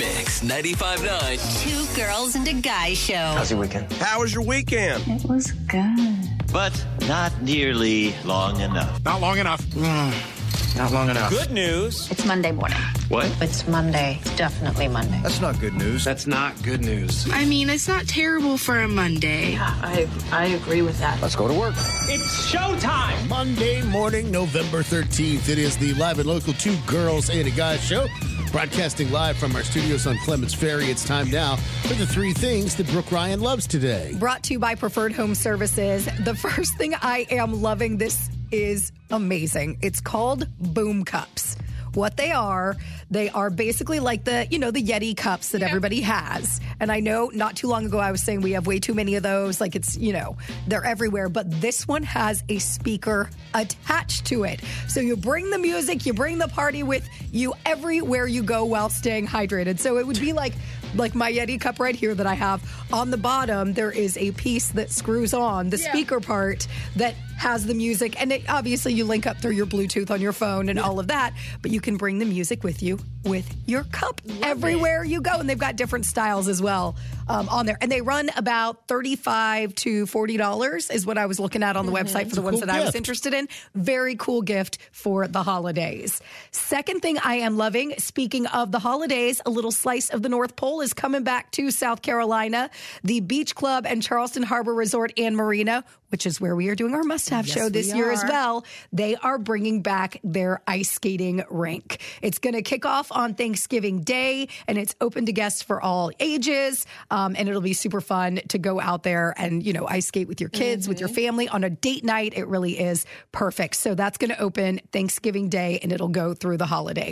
Mix 95.9. Two girls and a guy show. How's your weekend? How was your weekend? It was good. but not nearly long enough. Not long enough. Mm, not long enough. Good news. It's Monday morning. What? It's Monday. It's definitely Monday. That's not good news. That's not good news. I mean, it's not terrible for a Monday. I I agree with that. Let's go to work. It's showtime. Monday morning, November 13th. It is the live and local Two Girls and a Guy show. Broadcasting live from our studios on Clements Ferry. It's time now for the three things that Brooke Ryan loves today. Brought to you by Preferred Home Services. The first thing I am loving this is amazing. It's called Boom Cups. What they are, they are basically like the, you know, the Yeti cups that everybody has. And I know not too long ago I was saying we have way too many of those. Like it's, you know, they're everywhere. But this one has a speaker attached to it. So you bring the music, you bring the party with you everywhere you go while staying hydrated. So it would be like like my Yeti cup right here that I have. On the bottom, there is a piece that screws on the speaker part that has the music. And it, obviously, you link up through your Bluetooth on your phone and all of that, but you can bring the music with you with your cup everywhere you go. And they've got different styles as well um, on there. And they run about 35 to $40 is what I was looking at on the website for the ones cool that I was interested in. Very cool gift for the holidays. Second thing I am loving, speaking of the holidays, a little slice of the North Pole is coming back to South Carolina. The Beach Club and Charleston Harbor Resort and Marina, which is where we are doing our must have show this year as well. They are bringing back their ice skating rink. It's going to kick off on Thanksgiving Day and it's open to guests for all ages. Um, and it'll be super fun to go out there and, you know, ice skate with your kids, with your family on a date night. It really is perfect. So that's going to open Thanksgiving Day and it'll go through the holidays.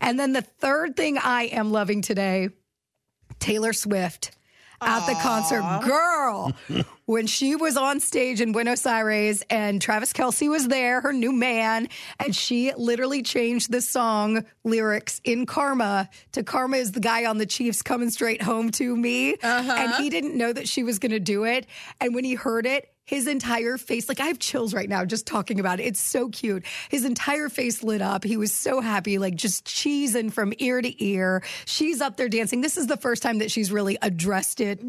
And then the third thing I am loving today Taylor Swift at the concert. Girl, when she was on stage in Buenos Aires and Travis Kelce was there, her new man, and she literally changed the song lyrics in Karma to Karma is the guy on the Chiefs coming straight home to me. Uh-huh. And he didn't know that she was going to do it. And when he heard it, his entire face, like I have chills right now just talking about it. It's so cute. His entire face lit up. He was so happy, like just cheesing from ear to ear. She's up there dancing. This is the first time that she's really addressed it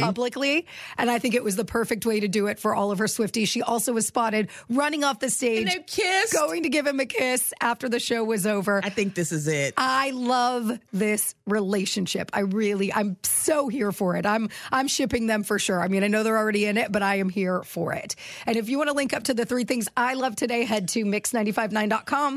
publicly. And I think it was the perfect way to do it for all of her Swifties. She also was spotted running off the stage, going to give him a kiss after the show was over. I think this is it. I love this relationship. I really, I'm so here for it. I'm, I'm shipping them for sure. I mean, I know they're already in it, but I am here for it. And if you want to link up to the three things I love today, head to mix959.com.